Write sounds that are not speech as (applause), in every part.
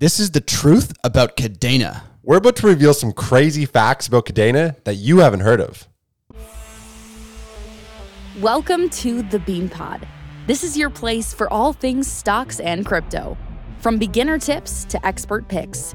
This is the truth about Kadena. We're about to reveal some crazy facts about Kadena that you haven't heard of. Welcome to the Bean Pod. This is your place for all things stocks and crypto. From beginner tips to expert picks,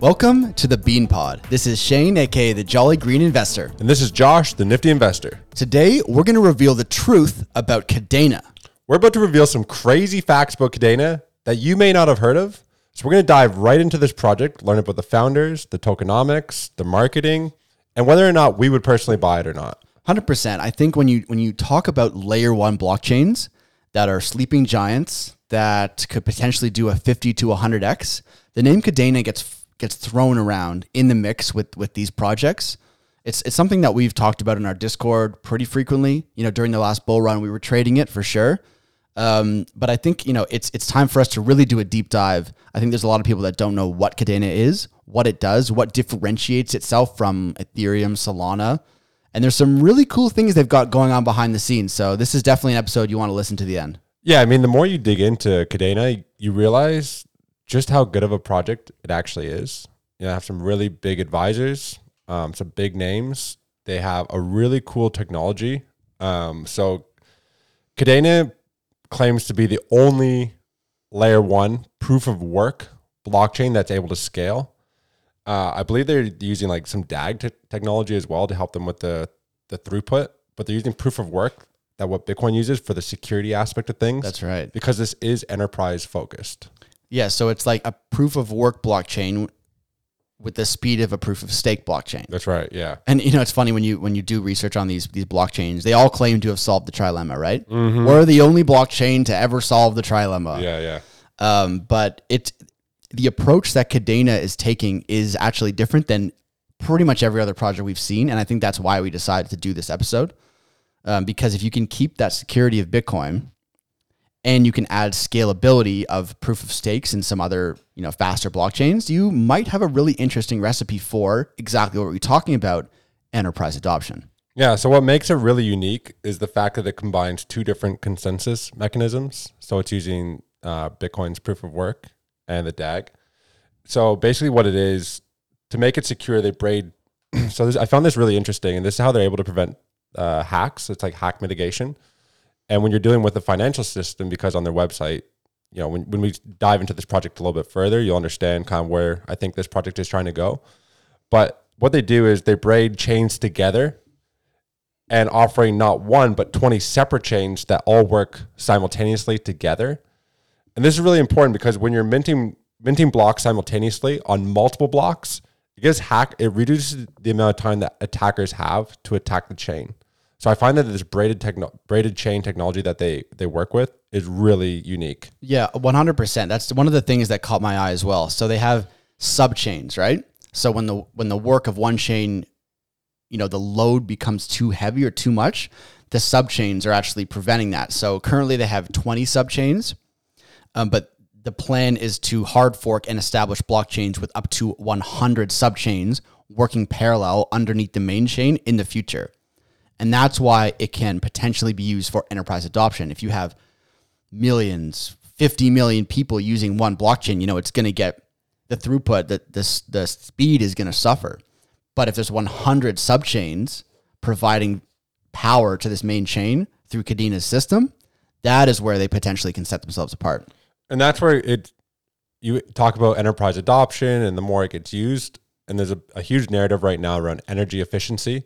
Welcome to the Bean Pod. This is Shane, aka the Jolly Green Investor. And this is Josh, the nifty investor. Today, we're going to reveal the truth about Kadena. We're about to reveal some crazy facts about Kadena that you may not have heard of. So we're going to dive right into this project, learn about the founders, the tokenomics, the marketing, and whether or not we would personally buy it or not. Hundred percent. I think when you when you talk about layer one blockchains that are sleeping giants that could potentially do a fifty to hundred x, the name Kadena gets gets thrown around in the mix with with these projects. It's it's something that we've talked about in our Discord pretty frequently. You know, during the last bull run, we were trading it for sure. Um, but I think you know it's it's time for us to really do a deep dive. I think there's a lot of people that don't know what Kadena is, what it does, what differentiates itself from Ethereum, Solana, and there's some really cool things they've got going on behind the scenes. So this is definitely an episode you want to listen to the end. Yeah, I mean, the more you dig into Kadena, you realize just how good of a project it actually is. You know, I have some really big advisors, um, some big names. They have a really cool technology. Um, so Kadena claims to be the only layer one proof of work blockchain that's able to scale. Uh, I believe they're using like some DAG te- technology as well to help them with the the throughput, but they're using proof of work that what Bitcoin uses for the security aspect of things. That's right. Because this is enterprise focused. Yeah, so it's like a proof of work blockchain with the speed of a proof of stake blockchain. That's right. Yeah. And you know, it's funny when you when you do research on these these blockchains, they all claim to have solved the trilemma, right? We're the only blockchain to ever solve the trilemma. Yeah. Yeah. Um, but it's the approach that Kadena is taking is actually different than pretty much every other project we've seen, and I think that's why we decided to do this episode. Um, because if you can keep that security of Bitcoin, and you can add scalability of proof of stakes and some other you know faster blockchains, you might have a really interesting recipe for exactly what we're talking about: enterprise adoption. Yeah. So what makes it really unique is the fact that it combines two different consensus mechanisms. So it's using uh, Bitcoin's proof of work and the DAG. So basically, what it is to make it secure, they braid. (clears throat) so this, I found this really interesting, and this is how they're able to prevent uh, hacks. It's like hack mitigation. And when you're dealing with the financial system, because on their website, you know, when, when we dive into this project a little bit further, you'll understand kind of where I think this project is trying to go. But what they do is they braid chains together and offering not one, but 20 separate chains that all work simultaneously together. And this is really important because when you're minting minting blocks simultaneously on multiple blocks, it gives hack it reduces the amount of time that attackers have to attack the chain. So I find that this braided techno- braided chain technology that they they work with is really unique. Yeah, one hundred percent. That's one of the things that caught my eye as well. So they have sub chains, right? So when the when the work of one chain, you know, the load becomes too heavy or too much, the subchains are actually preventing that. So currently they have twenty subchains, um, but the plan is to hard fork and establish blockchains with up to one hundred subchains working parallel underneath the main chain in the future. And that's why it can potentially be used for enterprise adoption. If you have millions, 50 million people using one blockchain, you know, it's going to get the throughput, that this the speed is going to suffer. But if there's 100 subchains providing power to this main chain through Kadena's system, that is where they potentially can set themselves apart. And that's where it you talk about enterprise adoption and the more it gets used. And there's a, a huge narrative right now around energy efficiency.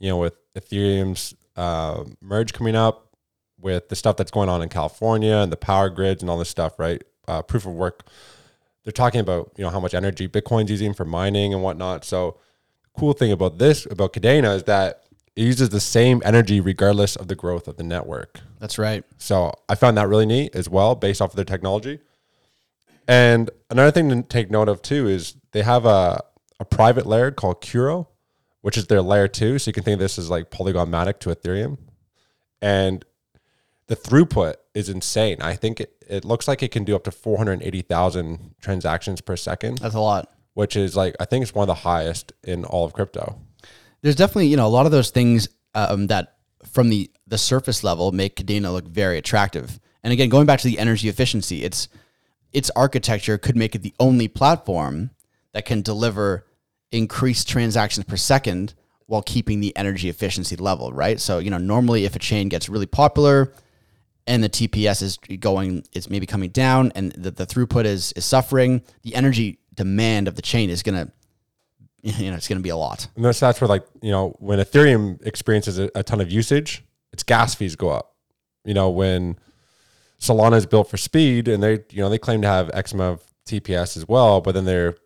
You know, with Ethereum's uh, merge coming up, with the stuff that's going on in California and the power grids and all this stuff, right? Uh, proof of work. They're talking about you know how much energy Bitcoin's using for mining and whatnot. So, cool thing about this about Kadena is that it uses the same energy regardless of the growth of the network. That's right. So I found that really neat as well, based off of their technology. And another thing to take note of too is they have a, a private layer called Kuro, which is their layer two. So you can think of this as like Polygon Matic to Ethereum. And the throughput is insane. I think it, it looks like it can do up to 480,000 transactions per second, That's a lot. which is like, I think it's one of the highest in all of crypto. There's definitely, you know, a lot of those things um, that from the the surface level make Kadena look very attractive. And again, going back to the energy efficiency, it's its architecture could make it the only platform that can deliver increased transactions per second while keeping the energy efficiency level, right? So, you know, normally if a chain gets really popular and the TPS is going, it's maybe coming down and the, the throughput is, is suffering, the energy demand of the chain is going (laughs) to, you know, it's going to be a lot. And that's, that's where like, you know, when Ethereum experiences a, a ton of usage, its gas fees go up. You know, when Solana is built for speed and they, you know, they claim to have X amount of TPS as well, but then they're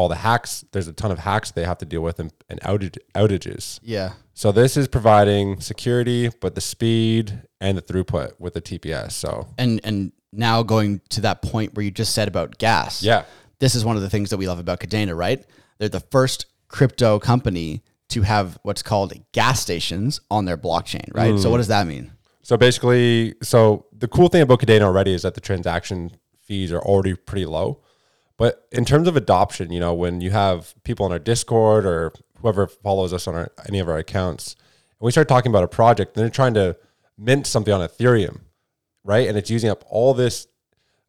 all the hacks, there's a ton of hacks they have to deal with and, and outage, outages. Yeah. So this is providing security, but the speed and the throughput with the TPS. So and and now going to that point where you just said about gas. yeah, This is one of the things that we love about Kadena, right? They're the first crypto company to have what's called gas stations on their blockchain, right? So mm. what does that mean? So basically, so the cool thing about Kadena already is that the transaction fees are already pretty low. But in terms of adoption, you know, when you have people on our Discord or whoever follows us on our, any of our accounts, and we start talking about a project, they're trying to mint something on Ethereum, right? And it's using up all this,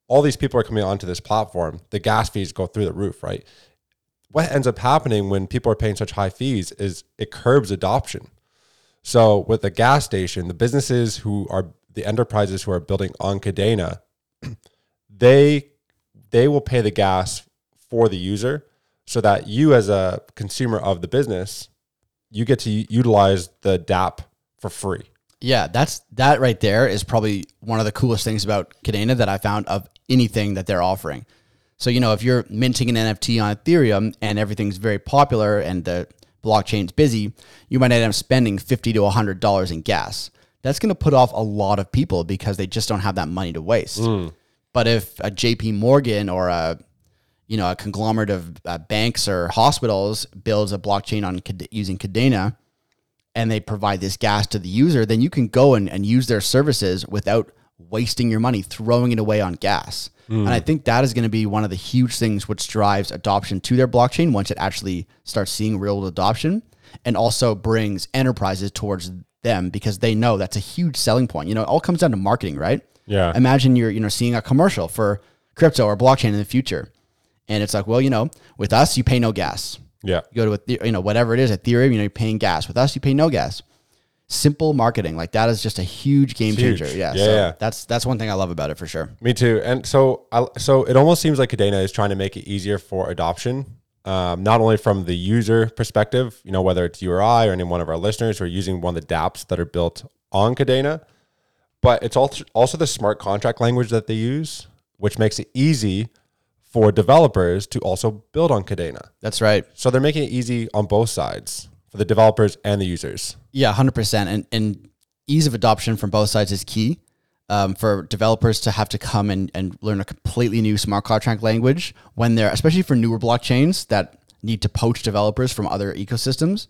all these people are coming onto this platform. The gas fees go through the roof, right? What ends up happening when people are paying such high fees is it curbs adoption. So with the gas station, the businesses who are the enterprises who are building on Kadena, (clears throat) they they will pay the gas for the user so that you as a consumer of the business, you get to utilize the dap for free. Yeah, that's that right there is probably one of the coolest things about Kadena that I found of anything that they're offering. So, you know, if you're minting an NFT on Ethereum and everything's very popular and the blockchain's busy, you might end up spending 50 to $100 in gas. That's going to put off a lot of people because they just don't have that money to waste. Mm. But if a JP Morgan or a you know a conglomerate of uh, banks or hospitals builds a blockchain on using Kadena, and they provide this gas to the user, then you can go and, and use their services without wasting your money throwing it away on gas. And I think that is going to be one of the huge things which drives adoption to their blockchain once it actually starts seeing real adoption and also brings enterprises towards them because they know that's a huge selling point. You know, it all comes down to marketing, right? Yeah. Imagine you're, you know, seeing a commercial for crypto or blockchain in the future. And it's like, well, you know, with us, you pay no gas. Yeah. You go to, Ethe- you know, whatever it is, Ethereum, you know, you're paying gas. With us, you pay no gas. Simple marketing. Like that is just a huge game huge. changer. Yeah. Yeah, so yeah. that's, that's one thing I love about it for sure. Me too. And so, I, so it almost seems like Kadena is trying to make it easier for adoption, um, not only from the user perspective, you know, whether it's you or I or any one of our listeners who are using one of the DApps that are built on Kadena, but it's also the smart contract language that they use, which makes it easy for developers to also build on Kadena. That's right. So they're making it easy on both sides for the developers and the users. Yeah, hundred percent. And and ease of adoption from both sides is key. Um, for developers to have to come and, and learn a completely new smart contract language when they're especially for newer blockchains that need to poach developers from other ecosystems.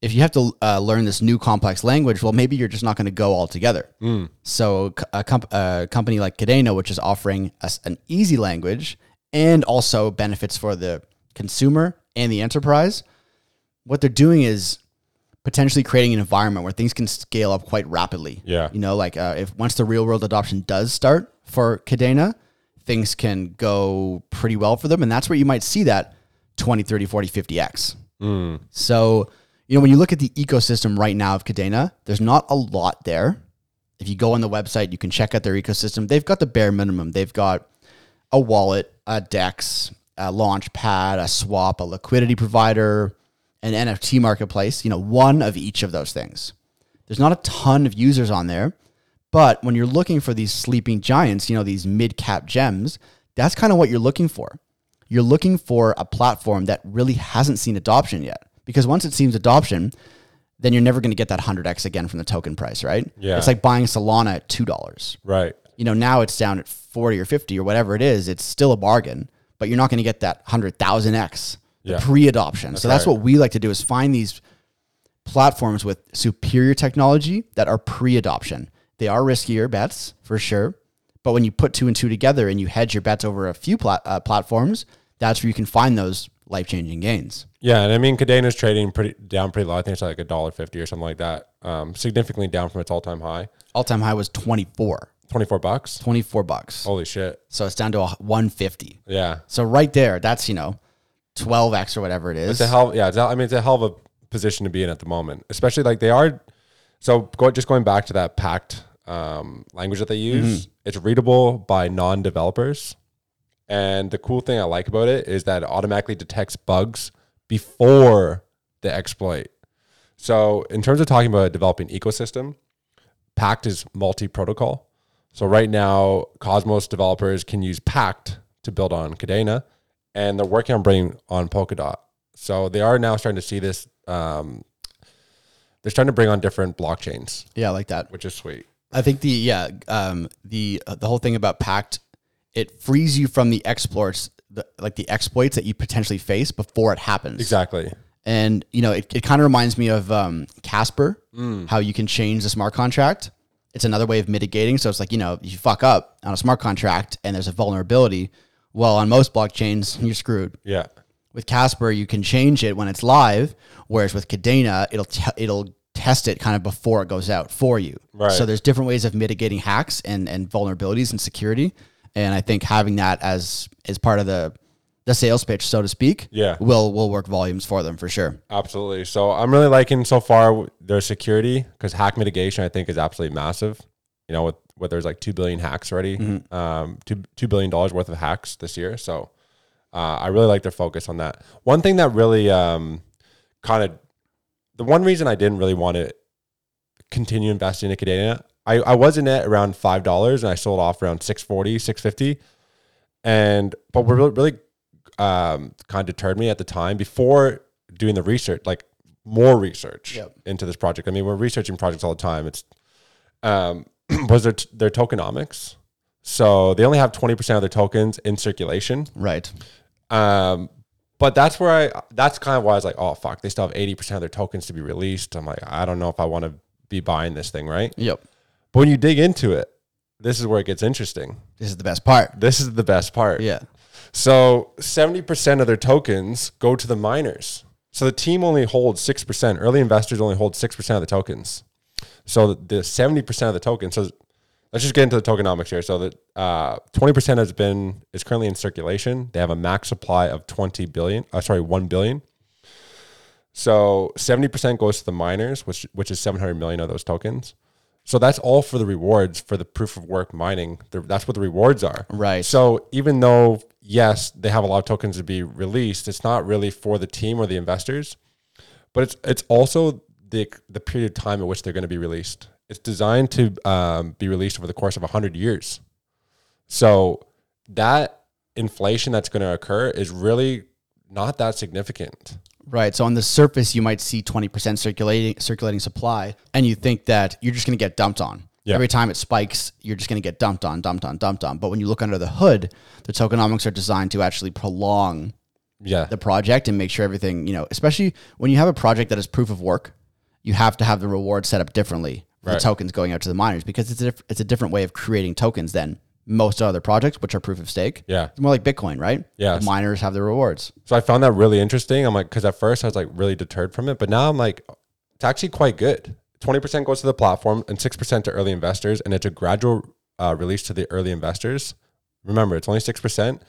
If you have to uh, learn this new complex language, well, maybe you're just not going to go altogether. So c- a, comp- a company like Kadena, which is offering us an easy language and also benefits for the consumer and the enterprise, what they're doing is potentially creating an environment where things can scale up quite rapidly. Yeah. You know, like uh, if once the real world adoption does start for Kadena, things can go pretty well for them. And that's where you might see that 20, 30, 40, 50x. So, you know, when you look at the ecosystem right now of Kadena, there's not a lot there. If you go on the website, you can check out their ecosystem. They've got the bare minimum. They've got a wallet, a DEX, a launch pad, a swap, a liquidity provider, an NFT marketplace, you know, one of each of those things. There's not a ton of users on there, but when you're looking for these sleeping giants, you know, these mid cap gems, that's kind of what you're looking for. You're looking for a platform that really hasn't seen adoption yet. Because once it sees adoption, then you're never going to get that 100x again from the token price, right? Yeah. It's like buying Solana at $2 Right. you know, now it's down at 40 or 50 or whatever it is, it's still a bargain, but you're not going to get that 100,000x, Yeah. pre-adoption. so that's right. what we like to do is find these platforms with superior technology that are pre-adoption. They are riskier bets for sure, but when you put two and two together and you hedge your bets over a few plat- uh, platforms, that's where you can find those life-changing gains. Yeah, and I mean Kadena's trading pretty down pretty low. I think it's like a dollar fifty or something like that. Um, significantly down from its all time high. All-time high was 24, Twenty four bucks. 24 bucks. Holy shit. So it's down to a 150. Yeah. So right there, that's, you know, 12x or whatever it is. It's a hell. Yeah. It's a, I mean, it's a hell of a position to be in at the moment, especially like they are. So go, just going back to that Pact um, language that they use, it's readable by non developers. And the cool thing I like about it is that it automatically detects bugs before the exploit. So, in terms of talking about a developing ecosystem, Pact is multi protocol. So, right now, Cosmos developers can use Pact to build on Kadena, and they're working on bringing on Polkadot. So, they are now starting to see this. Um, they're starting to bring on different blockchains, yeah, I like that. which is sweet. I think the yeah um, the uh, the whole thing about Pact it frees you from the exploits the, like the exploits that you potentially face before it happens. Exactly. And you know it, it kind of reminds me of um, Casper, how you can change the smart contract. It's another way of mitigating. So it's like you know you fuck up on a smart contract and there's a vulnerability. Well, on most blockchains (laughs) you're screwed. Yeah. With Casper, you can change it when it's live, whereas with Kadena, it'll te- it'll test it kind of before it goes out for you. Right. So there's different ways of mitigating hacks and and vulnerabilities and security, and I think having that as as part of the the sales pitch, so to speak, Yeah. will will work volumes for them for sure. Absolutely. So I'm really liking so far their security because hack mitigation I think is absolutely massive. You know, with what there's like two billion hacks already, um, two two billion dollars worth of hacks this year. So uh, I really like their focus on that. One thing that really um, kind of the one reason I didn't really want to continue investing in Kadena, I, I was in it around five dollars and I sold off around 640, 650. And but what really, really um, kind of deterred me at the time before doing the research, like more research Yep. into this project. I mean, we're researching projects all the time. It's um, (clears throat) was their their tokenomics. So they only have twenty percent of their tokens in circulation. Right. Um, but that's where I that's kind of why I was like, oh fuck, they still have eighty percent of their tokens to be released. I'm like, I don't know if I want to be buying this thing, right? Yep. But when you dig into it, this is where it gets interesting. This is the best part. This is the best part. Yeah. So 70% of their tokens go to the miners. So the team only holds 6%. Early investors only hold 6% of the tokens. So the 70% of the tokens. So let's just get into the tokenomics here. So that uh, 20% has been, is currently in circulation. They have a max supply of 20 billion, uh, sorry, 1 billion. So 70% goes to the miners, which, which is 700 million of those tokens. So that's all for the rewards for the proof of work mining. That's what the rewards are. Right. So even though yes, they have a lot of tokens to be released, it's not really for the team or the investors, but it's it's also the the period of time at which they're going to be released. It's designed to um, be released over the course of hundred years. So that inflation that's going to occur is really not that significant. Right. So on the surface, you might see 20% circulating circulating supply, and you think that you're just going to get dumped on. Yeah. Every time it spikes, you're just going to get dumped on, dumped on, dumped on. But when you look under the hood, the tokenomics are designed to actually prolong Yeah. the project and make sure everything, you know, especially when you have a project that is proof of work, you have to have the reward set up differently for Right. the tokens going out to the miners because it's a, diff- it's a different way of creating tokens than most other projects, which are proof of stake. Yeah. It's more like Bitcoin, right? Yeah. The miners have the rewards. So I found that really interesting. I'm like, because at first I was like really deterred from it, but now I'm like, it's actually quite good. 20% goes to the platform and 6% to early investors, and it's a gradual uh, release to the early investors. Remember, it's only 6%,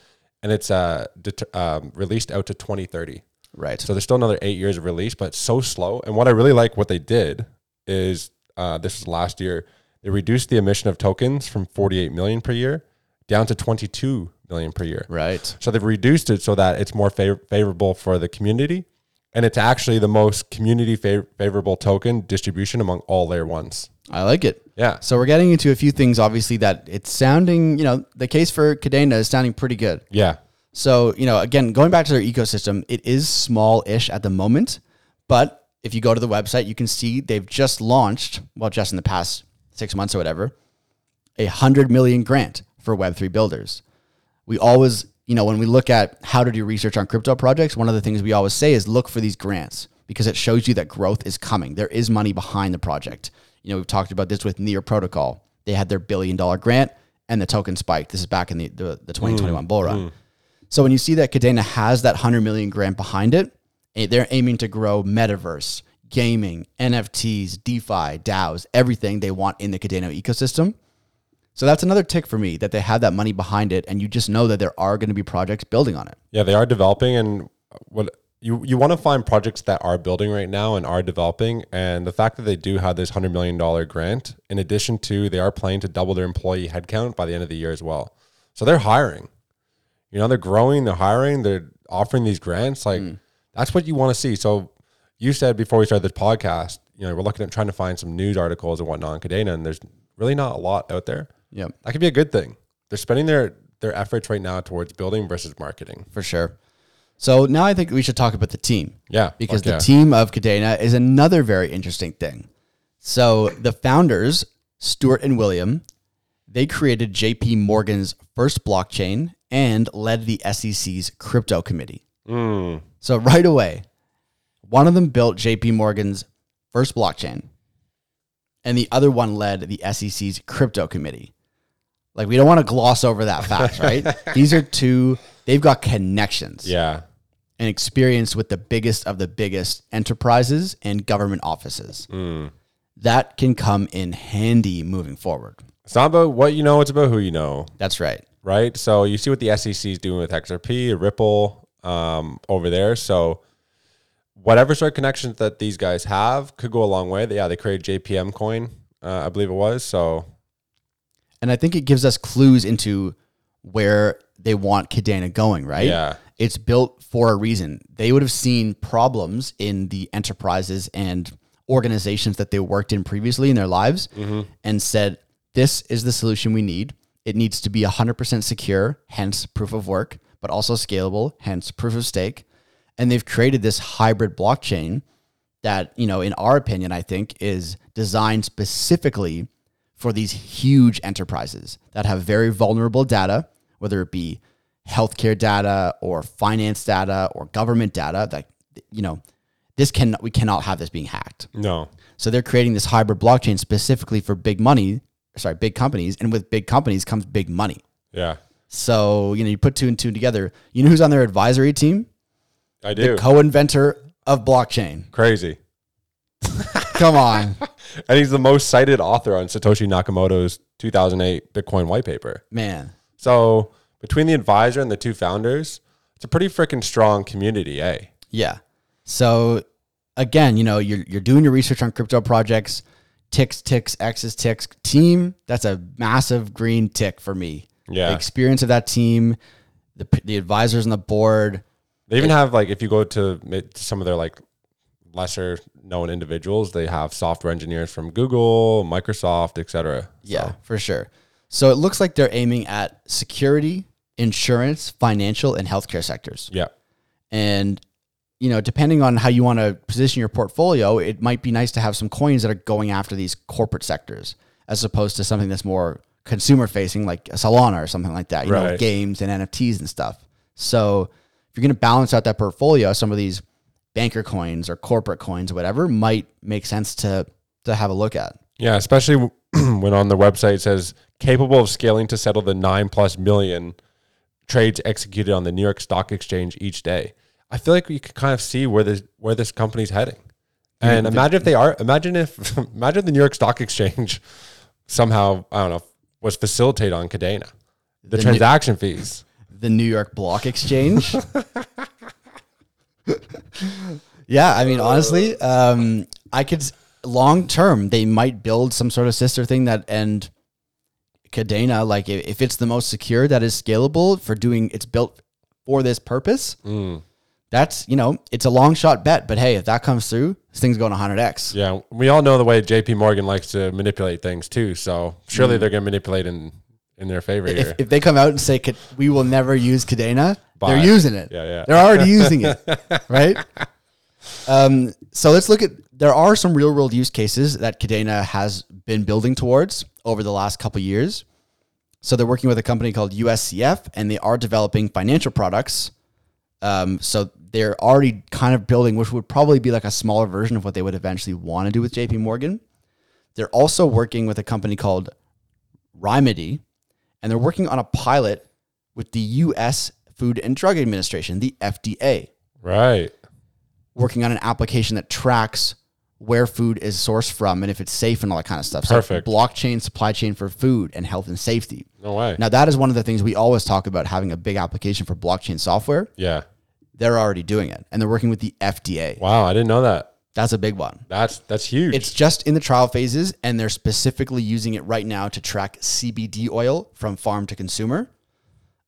and it's uh, det- um, released out to 2030. Right. So there's still another eight years of release, but so slow. And what I really like what they did is uh, this was last year, they reduced the emission of tokens from 48 million per year down to 22 million per year. right. So they've reduced it so that it's more fav- favorable for the community. And it's actually the most community fav- favorable token distribution among all layer ones. I like it. Yeah. So we're getting into a few things, obviously, that it's sounding, you know, the case for Kadena is sounding pretty good. Yeah. So, you know, again, going back to their ecosystem, it is small ish at the moment. But if you go to the website, you can see they've just launched, well, just in the past six months or whatever, a hundred million grant for Web3 builders. We always, you know, when we look at how to do research on crypto projects, one of the things we always say is look for these grants because it shows you that growth is coming. There is money behind the project. You know, we've talked about this with Near Protocol. They had their billion dollar grant and the token spiked. This is back in the, the, the 2021 bull run. So when you see that Kadena has that 100 million grant behind it, eh, they're aiming to grow metaverse, gaming, NFTs, DeFi, DAOs, everything they want in the Kadena ecosystem. So that's another tick for me that they have that money behind it, and you just know that there are going to be projects building on it. Yeah, they are developing, and what you you want to find projects that are building right now and are developing, and the fact that they do have this hundred million dollar grant, in addition to they are planning to double their employee headcount by the end of the year as well. So they're hiring. You know, they're growing, they're hiring, they're offering these grants. Like mm. that's what you want to see. So you said before we started this podcast, you know, we're looking at trying to find some news articles and whatnot on Kadena, and there's really not a lot out there. Yeah, That could be a good thing. They're spending their their efforts right now towards building versus marketing. for sure. So now I think we should talk about the team. Yeah, Because the yeah. team of Kadena is another very interesting thing. So the founders, Stuart and William, they created JP Morgan's first blockchain and led the SEC's crypto committee. Mm, So right away, one of them built JP Morgan's first blockchain, and the other one led the SEC's crypto committee. Like we don't want to gloss over that fact, (laughs) right? These are two. They've got connections yeah, and experience with the biggest of the biggest enterprises and government offices. Mm. That can come in handy moving forward. it's not about what you know; it's about who you know, That's right. right? So you see what the SEC is doing with XRP, Ripple, um, over there. So whatever sort of connections that these guys have could go a long way. Yeah, they created JPM coin, uh, I believe it was. So And I think it gives us clues into where they want Kadena going, right? Yeah. It's built for a reason. They would have seen problems in the enterprises and organizations that they worked in previously in their lives and said, this is the solution we need. It needs to be 100% secure, hence proof of work, but also scalable, hence proof of stake. And they've created this hybrid blockchain that, you know, in our opinion, I think is designed specifically for these huge enterprises that have very vulnerable data, whether it be healthcare data or finance data or government data that you know this can we cannot have this being hacked. no, So they're creating this hybrid blockchain specifically for big money, sorry, big companies, and with big companies comes big money. yeah, So, you know, you put two and two together. You know who's on their advisory team? I do. Co-inventor of blockchain. Crazy. (laughs) Come on, (laughs) And he's the most cited author on Satoshi Nakamoto's 2008 Bitcoin white paper. man. So between the advisor and the two founders, it's a pretty freaking strong community, eh? Yeah. So again, you know, you're you're doing your research on crypto projects. Ticks, ticks, X's, ticks. Team, that's a massive green tick for me. Yeah. The experience of that team, the the advisors on the board. They even have like if you go to some of their like lesser known individuals, they have software engineers from Google, Microsoft, etc. Yeah, for sure. So it looks like they're aiming at security, insurance, financial, and healthcare sectors. Yeah. And you know, depending on how you want to position your portfolio, it might be nice to have some coins that are going after these corporate sectors as opposed to something that's more consumer facing like a Solana or something like that, you know, games and NFTs and stuff. So if you're going to balance out that portfolio, some of these banker coins or corporate coins or whatever might make sense to to have a look at. Yeah, especially (clears throat) when on the website it says capable of scaling to settle the nine plus million trades executed on the New York Stock Exchange each day. I feel like you can kind of see where this where this company's heading. And imagine if they are imagine if (laughs) imagine the New York Stock Exchange (laughs) somehow, I don't know, was facilitated on Kadena. The, new- transaction fees. The New York Block Exchange. yeah, I mean, honestly, um, I could long term they might build some sort of sister thing that and Kadena, like if, it's the most secure that is scalable for doing, it's built for this purpose. That's you know, it's a long shot bet, but hey, if that comes through, this thing's going 100x. Yeah, we all know the way JP Morgan likes to manipulate things too. So surely Mm. they're going to manipulate in in their favor If, here. if they come out and say we will never use Kadena, Buy they're it. using it. Yeah, yeah. They're already (laughs) using it, right? (laughs) Um, so let's look at. There are some real world use cases that Kadena has been building towards over the last couple years. So they're working with a company called USCF, and they are developing financial products. Um, so they're already kind of building, which would probably be like a smaller version of what they would eventually want to do with JP Morgan. They're also working with a company called Remedy, and they're working on a pilot with the US Food and Drug Administration, the FDA, Right. working on an application that tracks where food is sourced from and if it's safe and all that kind of stuff. Perfect. So blockchain supply chain for food and health and safety. No way. Now that is one of the things we always talk about having a big application for blockchain software. yeah. They're already doing it and they're working with the FDA. Wow. I didn't know that. That's a big one. That's that's huge. It's just in the trial phases and they're specifically using it right now to track CBD oil from farm to consumer.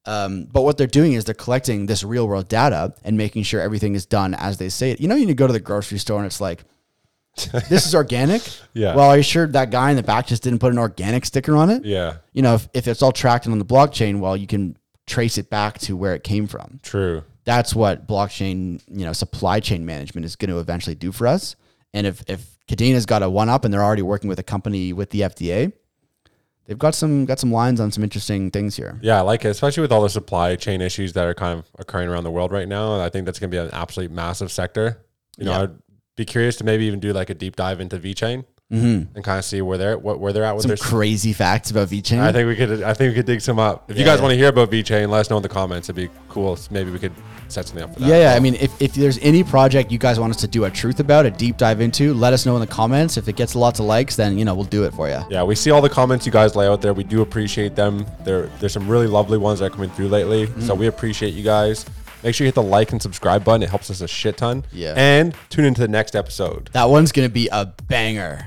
Um, but what they're doing is they're collecting this real world data and making sure everything is done as they say it. You know, you go to the grocery store and it's like, (laughs) this is organic. Yeah. Well, are you sure that guy in the back just didn't put an organic sticker on it? yeah. You know, if, if it's all tracked on the blockchain, well, you can trace it back to where it came from. True. That's what blockchain, you know, supply chain management is going to eventually do for us. And if if Kadena's got a one up and they're already working with a company with the FDA, they've got some got some lines on some interesting things here. Yeah, I like it, especially with all the supply chain issues that are kind of occurring around the world right now. I think that's going to be an absolutely massive sector. You know, Yeah. I'd be curious to maybe even do like a deep dive into VeChain Mm-hmm. and kind of see where they're what where they're at with Some their. crazy facts about VeChain. I think we could. I think we could dig some up. If you guys yeah. want to hear about VeChain, let us know in the comments. It'd be cool. Maybe we could set something up for that. yeah, yeah. I mean, if, if there's any project you guys want us to do a truth about, a deep dive into, let us know in the comments. If it gets lots of likes, then you know we'll do it for you. Yeah, we see all the comments you guys lay out there. We do appreciate them. There, there's some really lovely ones that are coming through lately. Mm-hmm. So we appreciate you guys. Make sure you hit the like and subscribe button. It helps us a shit ton. Yeah. And tune into the next episode. That one's gonna be a banger.